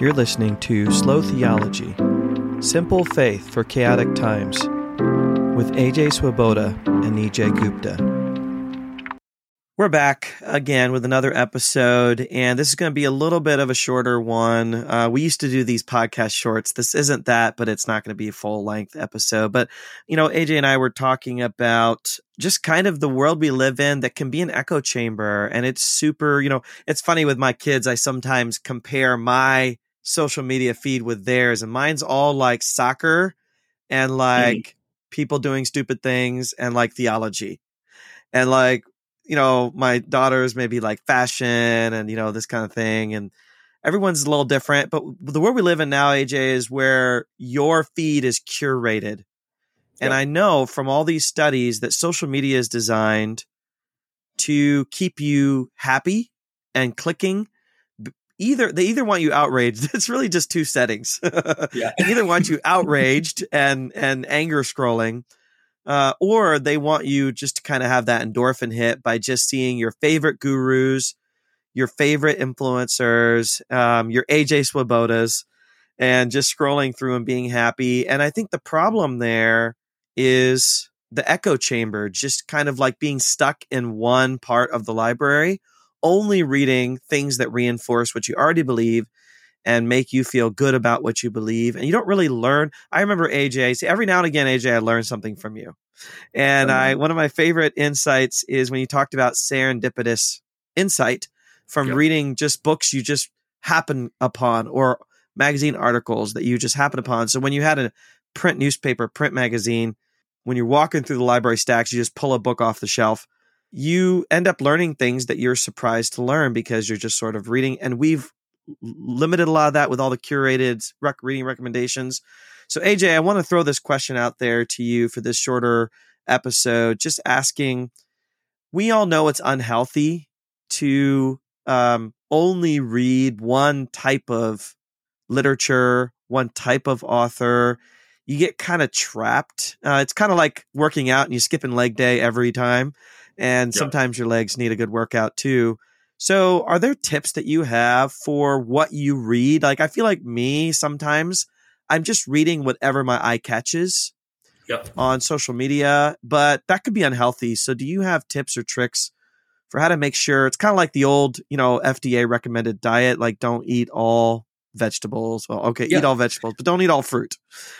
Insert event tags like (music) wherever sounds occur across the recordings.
You're listening to Slow Theology Simple Faith for Chaotic Times with AJ Swoboda and Nijay Gupta. We're back again with another episode, and this is going to be a little bit of a shorter one. Uh, we used to do these podcast shorts. This isn't that, but it's not going to be a full length episode. But, you know, AJ and I were talking about just kind of the world we live in that can be an echo chamber. And it's super, you know, it's funny with my kids. I sometimes compare my social media feed with theirs, and mine's all like soccer and like mm. people doing stupid things and like theology. And like, you know, my daughters maybe like fashion and, you know, this kind of thing. And everyone's a little different. But the world we live in now, AJ, is where your feed is curated. And I know from all these studies that social media is designed to keep you happy and clicking either they either want you outraged. (laughs) It's really just two settings. (laughs) yeah. they either want you (laughs) outraged and and anger scrolling, uh, or they want you just to kind of have that endorphin hit by just seeing your favorite gurus, your favorite influencers, um, your AJ Swobodas, and just scrolling through and being happy. And I think the problem there is the echo chamber, just kind of like being stuck in one part of the library only reading things that reinforce what you already believe and make you feel good about what you believe. And you don't really learn. I remember AJ, see, every now and again, AJ, I learn something from you. And I, mm-hmm. one of my favorite insights is when you talked about serendipitous insight from yep. reading just books you just happen upon or magazine articles that you just happen upon. So when you had a print newspaper, print magazine, when you're walking through the library stacks, you just pull a book off the shelf you end up learning things that you're surprised to learn because you're just sort of reading. And we've limited a lot of that with all the curated rec- reading recommendations. So, AJ, I want to throw this question out there to you for this shorter episode, just asking we all know it's unhealthy to um, only read one type of literature, one type of author. You get kind of trapped. Uh, it's kind of like working out and you skipping leg day every time and sometimes your legs need a good workout too. So, are there tips that you have for what you read? Like, I feel like me sometimes I'm just reading whatever my eye catches yep. on social media, but that could be unhealthy. So, do you have tips or tricks for how to make sure it's kind of like the old, you know, FDA recommended diet, like don't eat all vegetables. Well, okay, eat all vegetables, but don't eat all fruit.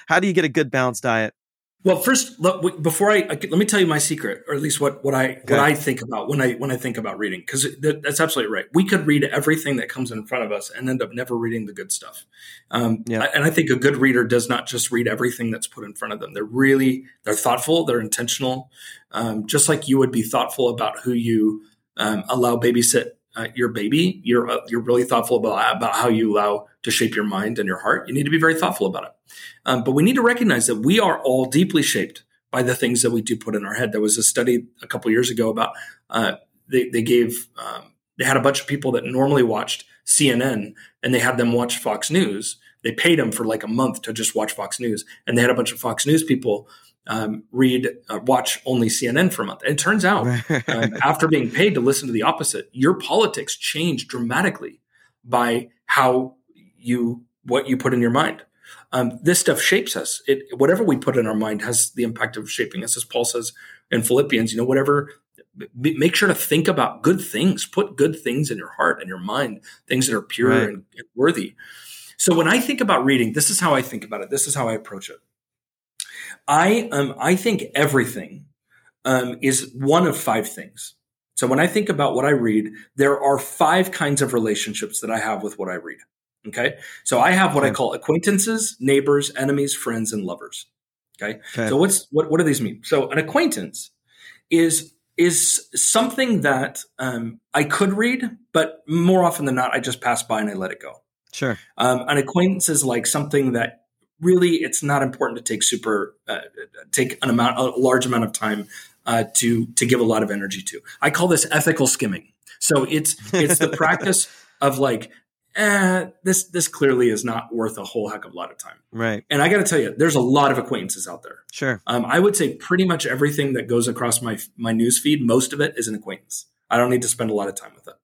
How do you get a good balanced diet? Well, first, look, before I let me tell you my secret, or at least what what I what I think about when I when I think about reading, because that, that's absolutely right. We could read everything that comes in front of us and end up never reading the good stuff. Um, yeah. And I think a good reader does not just read everything that's put in front of them. They're really they're thoughtful, they're intentional, um, just like you would be thoughtful about who you um, allow babysit uh, your baby. You're uh, you're really thoughtful about about how you allow to shape your mind and your heart. You need to be very thoughtful about it. Um, but we need to recognize that we are all deeply shaped by the things that we do put in our head. There was a study a couple years ago about uh, they, they gave um, they had a bunch of people that normally watched CNN and they had them watch Fox News. They paid them for like a month to just watch Fox News, and they had a bunch of Fox News people um, read uh, watch only CNN for a month. And it turns out (laughs) um, after being paid to listen to the opposite, your politics change dramatically by how you what you put in your mind. Um, this stuff shapes us. It, whatever we put in our mind has the impact of shaping us, as Paul says in Philippians. You know, whatever. B- make sure to think about good things. Put good things in your heart and your mind, things that are pure right. and, and worthy. So when I think about reading, this is how I think about it. This is how I approach it. I um, I think everything um, is one of five things. So when I think about what I read, there are five kinds of relationships that I have with what I read. Okay. So I have what okay. I call acquaintances, neighbors, enemies, friends, and lovers. Okay? okay. So what's what what do these mean? So an acquaintance is is something that um, I could read, but more often than not, I just pass by and I let it go. Sure. Um, an acquaintance is like something that really it's not important to take super uh, take an amount a large amount of time uh, to to give a lot of energy to. I call this ethical skimming. So it's it's the practice (laughs) of like eh, this this clearly is not worth a whole heck of a lot of time. Right. And I got to tell you, there's a lot of acquaintances out there. Sure. Um, I would say pretty much everything that goes across my my news feed, most of it is an acquaintance. I don't need to spend a lot of time with it.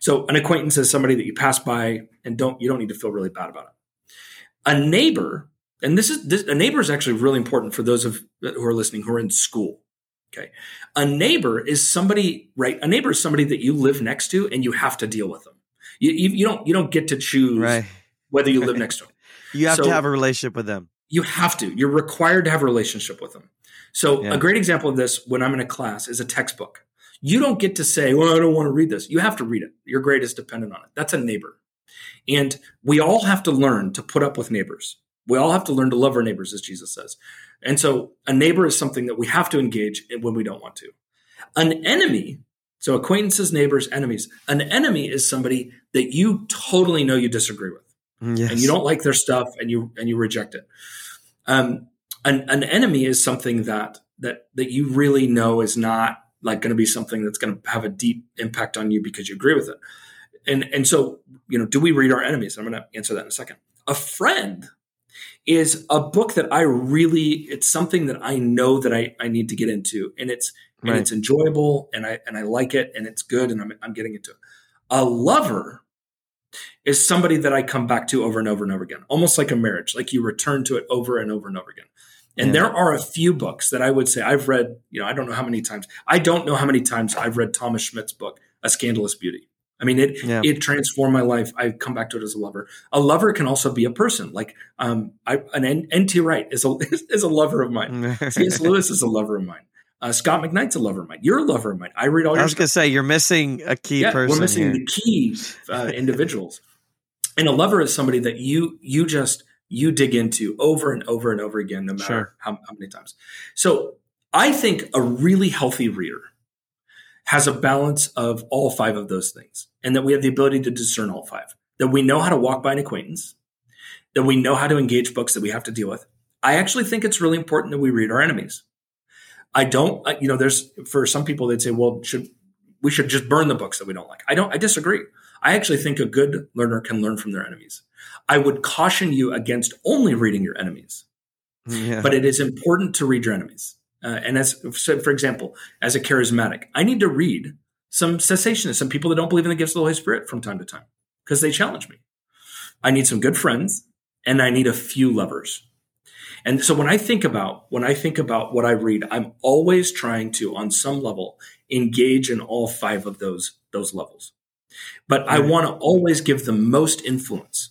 So an acquaintance is somebody that you pass by and don't you don't need to feel really bad about it. A neighbor, and this is this, a neighbor is actually really important for those of who are listening who are in school. Okay, a neighbor is somebody right. A neighbor is somebody that you live next to and you have to deal with them. You, you, you don't you don't get to choose Right. whether you live (laughs) next to them. You have So- to have a relationship with them. You have to. You're required to have a relationship with them. So Yeah. a great example of this when I'm in a class is a textbook. You don't get to say, "Well, I don't want to read this." You have to read it. Your grade is dependent on it. That's a neighbor. And we all have to learn to put up with neighbors. We all have to learn to love our neighbors, as Jesus says. And so a neighbor is something that we have to engage in when we don't want to. An enemy, so acquaintances, neighbors, enemies. An enemy is somebody that you totally know you disagree with Mm, Yes. and you don't like their stuff and you and you reject it. Um, an, an enemy is something that that that you really know is not like going to be something that's going to have a deep impact on you because you agree with it. And and so you know, do we read our enemies? I'm going to answer that in a second. A friend is a book that I really it's something that I know that I I need to get into, and it's and it's enjoyable, and I and I like it, and it's good, and I'm I'm getting into it. A lover is somebody that I come back to over and over and over again, almost like a marriage, like you return to it over and over and over again. And Yeah. there are a few books that I would say I've read, you know, I don't know how many times. I don't know how many times I've read Thomas Schmidt's book, A Scandalous Beauty. I mean, it Yeah. it transformed my life. I come back to it as a lover. A lover can also be a person. Like um, I, an N.T. Wright is a (laughs) is a lover of mine. (laughs) C.S. Lewis is a lover of mine. Uh, Scot McKnight's a lover of mine. You're a lover of mine. I read all your I was going to say you're missing a key yeah, person we're missing here. the key uh, individuals. And a lover is somebody that you you just you dig into over and over and over again, no matter Sure. how, how many times. So I think a really healthy reader has a balance of all five of those things, and that we have the ability to discern all five. That we know how to walk by an acquaintance, that we know how to engage books that we have to deal with. I actually think it's really important that we read our enemies. I don't, you know, there's for some people they'd say, well, should we should just burn the books that we don't like. I don't. I disagree. I actually think a good learner can learn from their enemies. I would caution you against only reading your enemies, Yeah. but it is important to read your enemies. Uh, and as, so for example, as a charismatic, I need to read some cessationists, some people that don't believe in the gifts of the Holy Spirit from time to time because they challenge me. I need some good friends, and I need a few lovers. And so when I think about when I think about what I read, I'm always trying to, on some level, engage in all five of those those levels. But I want to always give the most influence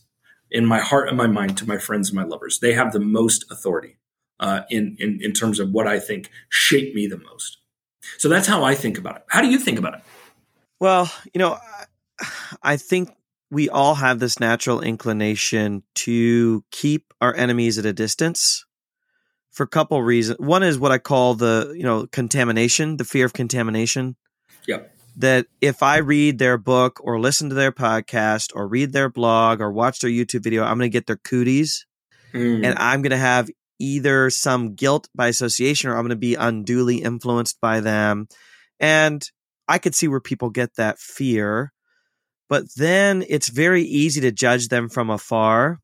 in my heart and my mind to my friends and my lovers. They have the most authority uh, in, in in terms of what I think shaped me the most. So that's how I think about it. How do you think about it? Well, you know, I- think we all have this natural inclination to keep our enemies at a distance for a couple reasons. One is what I call the, you know, contamination, the fear of contamination. Yep. That if I read their book or listen to their podcast or read their blog or watch their YouTube video, I'm going to get their cooties Mm, and I'm going to have either some guilt by association or I'm going to be unduly influenced by them. And I could see where people get that fear, but then it's very easy to judge them from afar.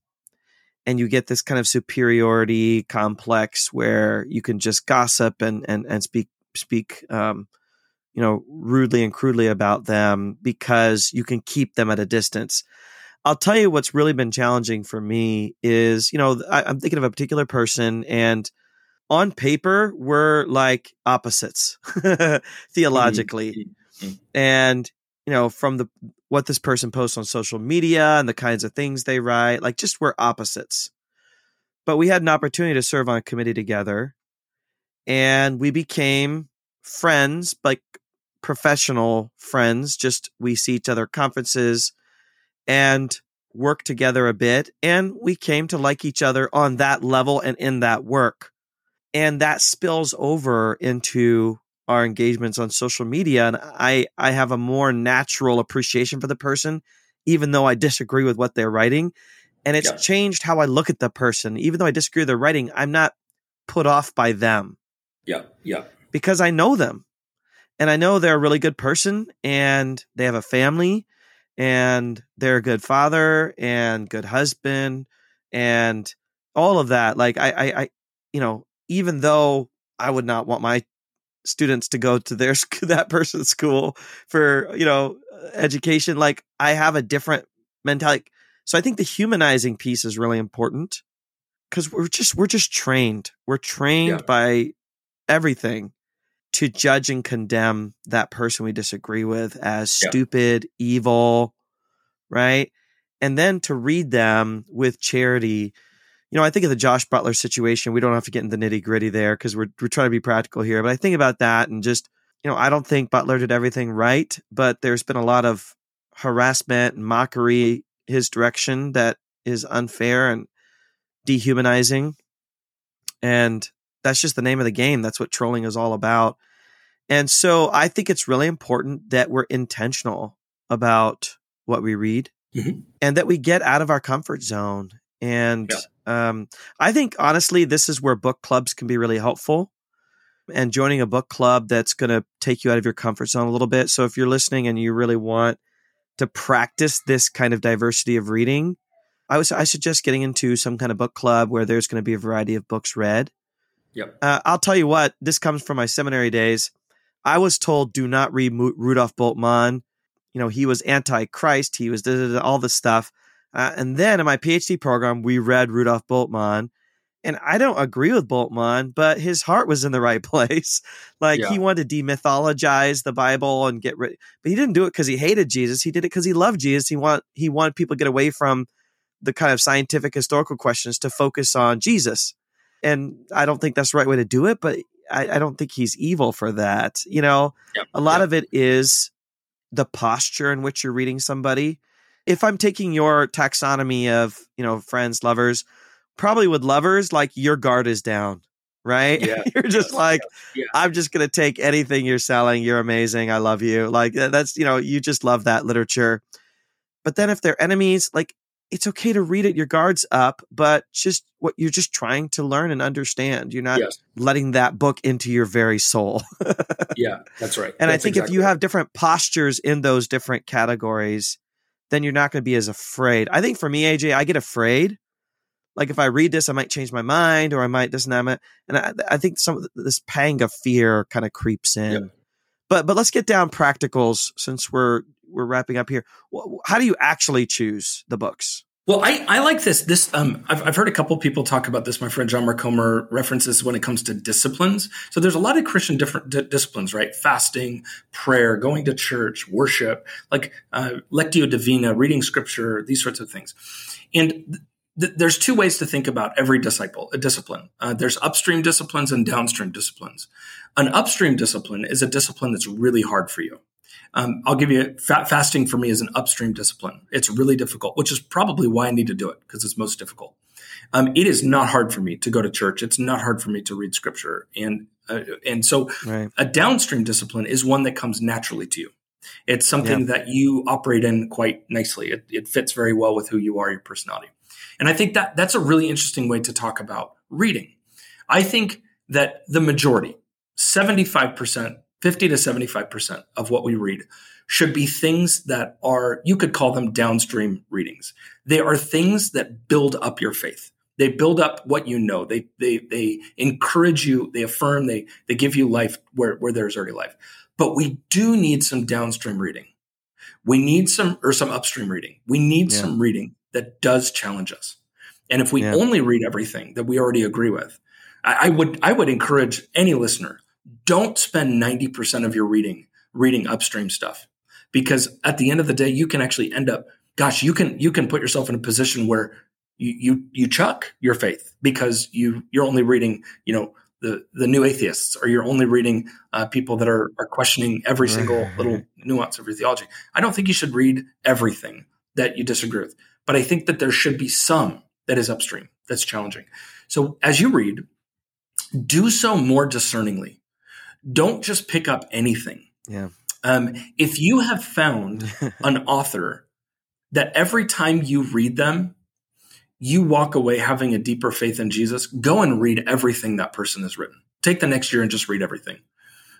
And you get this kind of superiority complex where you can just gossip and, and, and speak, speak, um, you know, rudely and crudely about them because you can keep them at a distance. I'll tell you what's really been challenging for me is, you know, I, I'm thinking of a particular person and on paper, we're like opposites (laughs) theologically. Mhm. And, you know, from the, what this person posts on social media and the kinds of things they write, like just we're opposites. But we had an opportunity to serve on a committee together and we became friends, like professional friends. Just we see each other at conferences and work together a bit. And we came to like each other on that level and in that work. And that spills over into our engagements on social media. And I, I have a more natural appreciation for the person, even though I disagree with what they're writing. And it's Yeah. changed how I look at the person. Even though I disagree with their writing, I'm not put off by them yeah, yeah, because I know them and I know they're a really good person and they have a family and they're a good father and good husband and all of that. Like I, I, I, you know, even though I would not want my students to go to their (laughs) that person's school for you know uh, education. Like I have a different mentality. So I think the humanizing piece is really important because we're just we're just trained. We're trained yeah. by everything to judge and condemn that person we disagree with as yeah. stupid, evil, right? And then to read them with charity. You know, I think of the Josh Butler situation. We don't have to get into the nitty gritty there because we're we're trying to be practical here. But I think about that and just you know, I don't think Butler did everything right, but there's been a lot of harassment and mockery his direction that is unfair and dehumanizing. And that's just the name of the game. That's what trolling is all about. And so I think it's really important that we're intentional about what we read mm-hmm. and that we get out of our comfort zone. And yeah. um, I think honestly, this is where book clubs can be really helpful and joining a book club that's going to take you out of your comfort zone a little bit. So if you're listening and you really want to practice this kind of diversity of reading, I was I suggest getting into some kind of book club where there's going to be a variety of books read. Yep. Uh, I'll tell you what. This comes from my seminary days. I was told do not read Rudolf Bultmann. You know he was anti-Christ. He was all this stuff. Uh, and then in my PhD program, we read Rudolf Bultmann, and I don't agree with Bultmann, but his heart was in the right (laughs) place. like yeah. he wanted to demythologize the Bible and get rid, but he didn't do it because he hated Jesus. He did it because he loved Jesus. He want he wanted people to get away from the kind of scientific historical questions to focus on Jesus. And I don't think that's the right way to do it, but I, I don't think he's evil for that. You know, yep. a lot yep. of it is the posture in which you're reading somebody. If I'm taking your taxonomy of, you know, friends, lovers, probably with lovers, like your guard is down, right? Yeah, (laughs) you're just like, yeah, yeah. I'm just going to take anything you're selling. You're amazing. I love you. Like that's, you know, you just love that literature. But then if they're enemies, like it's okay to read it, your guard's up, but just what you're just trying to learn and understand. You're not yes. letting that book into your very soul. (laughs) yeah, that's right. And that's I think exactly if you right. have different postures in those different categories, then you're not going to be as afraid. I think for me, AJ, I get afraid. Like if I read this, I might change my mind or I might this and that. And I, I think some of this pang of fear kind of creeps in. Yep. But but let's get down practicals since we're we're wrapping up here. How do you actually choose the books? Well, I, I like this. This um, I've, I've heard a couple people talk about this. My friend John Mark Comer references when it comes to disciplines. So there's a lot of Christian different disciplines, right? Fasting, prayer, going to church, worship, like uh, lectio divina, reading scripture, these sorts of things. And th- there's two ways to think about every disciple, a discipline. Uh, there's upstream disciplines and downstream disciplines. An upstream discipline is a discipline that's really hard for you. Um, I'll give you fat fasting for me is an upstream discipline. It's really difficult, which is probably why I need to do it because it's most difficult. Um, it is not hard for me to go to church. It's not hard for me to read scripture, and uh, and so right. a downstream discipline is one that comes naturally to you. It's something yeah. that you operate in quite nicely. It, it fits very well with who you are, your personality, and I think that that's a really interesting way to talk about reading. I think that the majority, seventy five percent 50 to 75% of what we read should be things that are, you could call them downstream readings. They are things that build up your faith. They build up what you know. They, they, they encourage you. They affirm. They, they give you life where, where there's already life. But we do need some downstream reading. We need some, or some upstream reading. We need yeah. some reading that does challenge us. And if we yeah. only read everything that we already agree with, I, I would, I would encourage any listener don't spend 90% of your reading reading upstream stuff. Because at the end of the day you can actually end up gosh you can you can put yourself in a position where you you, you chuck your faith because you you're only reading you know the the new atheists or you're only reading uh, people that are are questioning every single little nuance of your theology. I don't think you should read everything that you disagree with but i think that there should be some that is upstream that's challenging. So as you read do so more discerningly don't just pick up anything. Yeah. Um, if you have found (laughs) an author that every time you read them, you walk away having a deeper faith in Jesus, go and read everything that person has written. Take the next year and just read everything.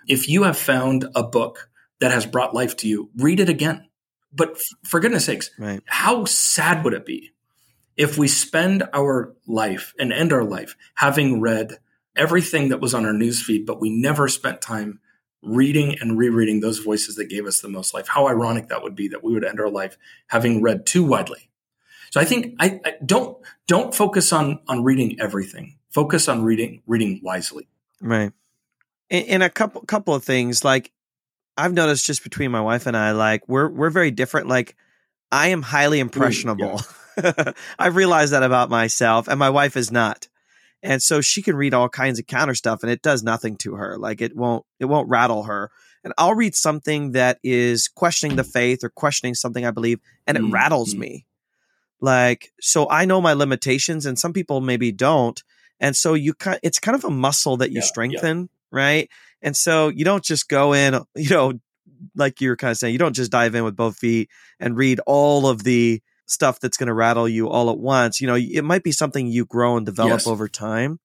If you have found a book that has brought life to you, read it again. But for goodness sakes, right. how sad would it be if we spend our life and end our life having read everything that was on our newsfeed, but we never spent time reading and rereading those voices that gave us the most life. How ironic that would be that we would end our life having read too widely. So I think I, I don't don't focus on on reading everything. Focus on reading reading wisely. Right. And, a couple couple of things like I've noticed just between my wife and I, like we're we're very different. Like I am highly impressionable. (laughs) yeah. I've realized that about myself, and my wife is not. And so she can read all kinds of counter stuff, and it does nothing to her. Like it won't it won't rattle her. And I'll read something that is questioning the faith or questioning something I believe, and it mm-hmm. rattles me. Like so, I know my limitations, and some people maybe don't. And so you kind, it's kind of a muscle that you yeah, strengthen, yeah. right? And so you don't just go in, you know, like you were kind of saying, you don't just dive in with both feet and read all of the stuff that's going to rattle you all at once. You know, it might be something you grow and develop yes. over time.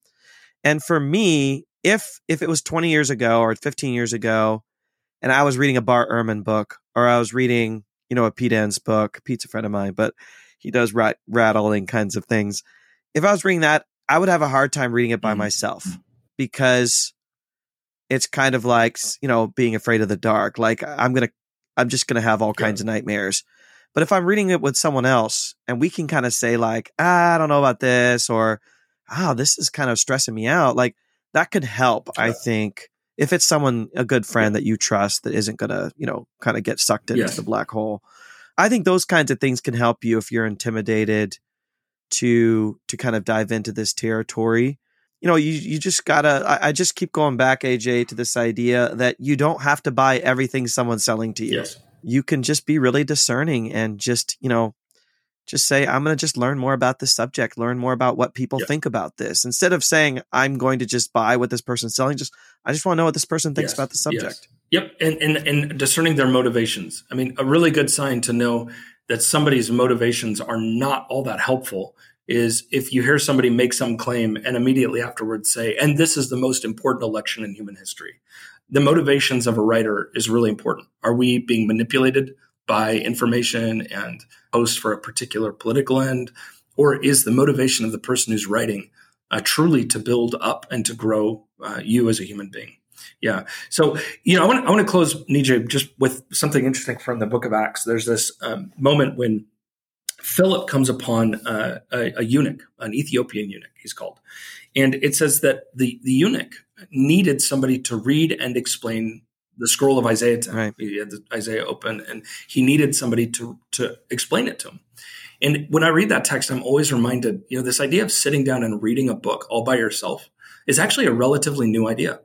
And for me, if if it was 20 years ago or 15 years ago, and I was reading a Bart Ehrman book, or I was reading, you know, a Pete Enns book, Pete's a friend of mine, but he does rat- rattling kinds of things. If I was reading that, I would have a hard time reading it by mm-hmm. myself because it's kind of like you know being afraid of the dark. Like I'm gonna, I'm just gonna have all kinds yeah. of nightmares. But if I'm reading it with someone else and we can kind of say like, ah, I don't know about this, or ah, this is kind of stressing me out, like that could help. Yeah. I think if it's someone a good friend yeah. that you trust that isn't gonna, you know, kind of get sucked into yes. the black hole. I think those kinds of things can help you if you're intimidated to to kind of dive into this territory you know, you you just gotta. I, I, just keep going back, AJ, to this idea that you don't have to buy everything someone's selling to you. Yes. You can just be really discerning and just, you know, just say, I'm going to just learn more about this subject, learn more about what people think about this. Instead of saying, I'm going to just buy what this person's selling, just, I just want to know what this person thinks yes. about the subject. Yes. Yep. And, and, and discerning their motivations. I mean, a really good sign to know that somebody's motivations are not all that helpful is if you hear somebody make some claim and immediately afterwards say, and this is the most important election in human history. The motivations of a writer is really important. Are we being manipulated by information and post for a particular political end? Or is the motivation of the person who's writing uh, truly to build up and to grow uh, you as a human being? Yeah. So, you know, I want, I want to close, Nijay, just with something interesting from the book of Acts. There's this um, moment when Philip comes upon uh, a, a, eunuch, an Ethiopian eunuch, he's called. And it says that the, the eunuch needed somebody to read and explain the scroll of Isaiah to him. Right. He had Isaiah open and he needed somebody to, to explain it to him. And when I read that text, I'm always reminded, you know, this idea of sitting down and reading a book all by yourself is actually a relatively new idea.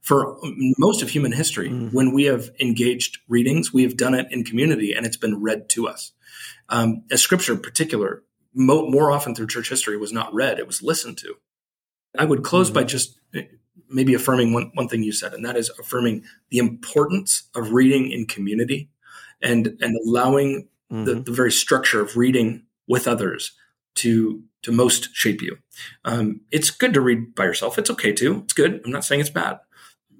For most of human history, mm. when we have engaged readings, we have done it in community and it's been read to us um, as scripture in particular, mo- more often through church history, was not read, it was listened to. I would close mm-hmm. by just eh, maybe affirming one, one thing you said, and that is affirming the importance of reading in community and, and allowing mm-hmm. the, the very structure of reading with others to to most shape you. Um, it's good to read by yourself. It's okay to. It's good. I'm not saying it's bad.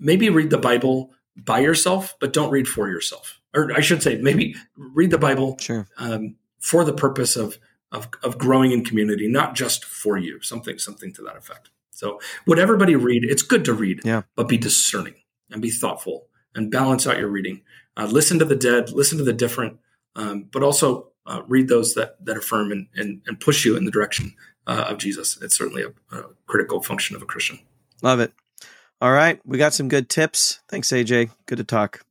Maybe read the Bible by yourself, but don't read for yourself. Or I should say, maybe read the Bible sure. um, for the purpose of, of, of growing in community, not just for you. Something something to that effect. So, would everybody read? It's good to read, yeah. but be discerning and be thoughtful and balance out your reading. Uh, listen to the dead, listen to the different, um, but also uh, read those that that affirm and, and, and push you in the direction uh, of Jesus. It's certainly a, a critical function of a Christian. Love it. All right, we got some good tips. Thanks, AJ. Good to talk.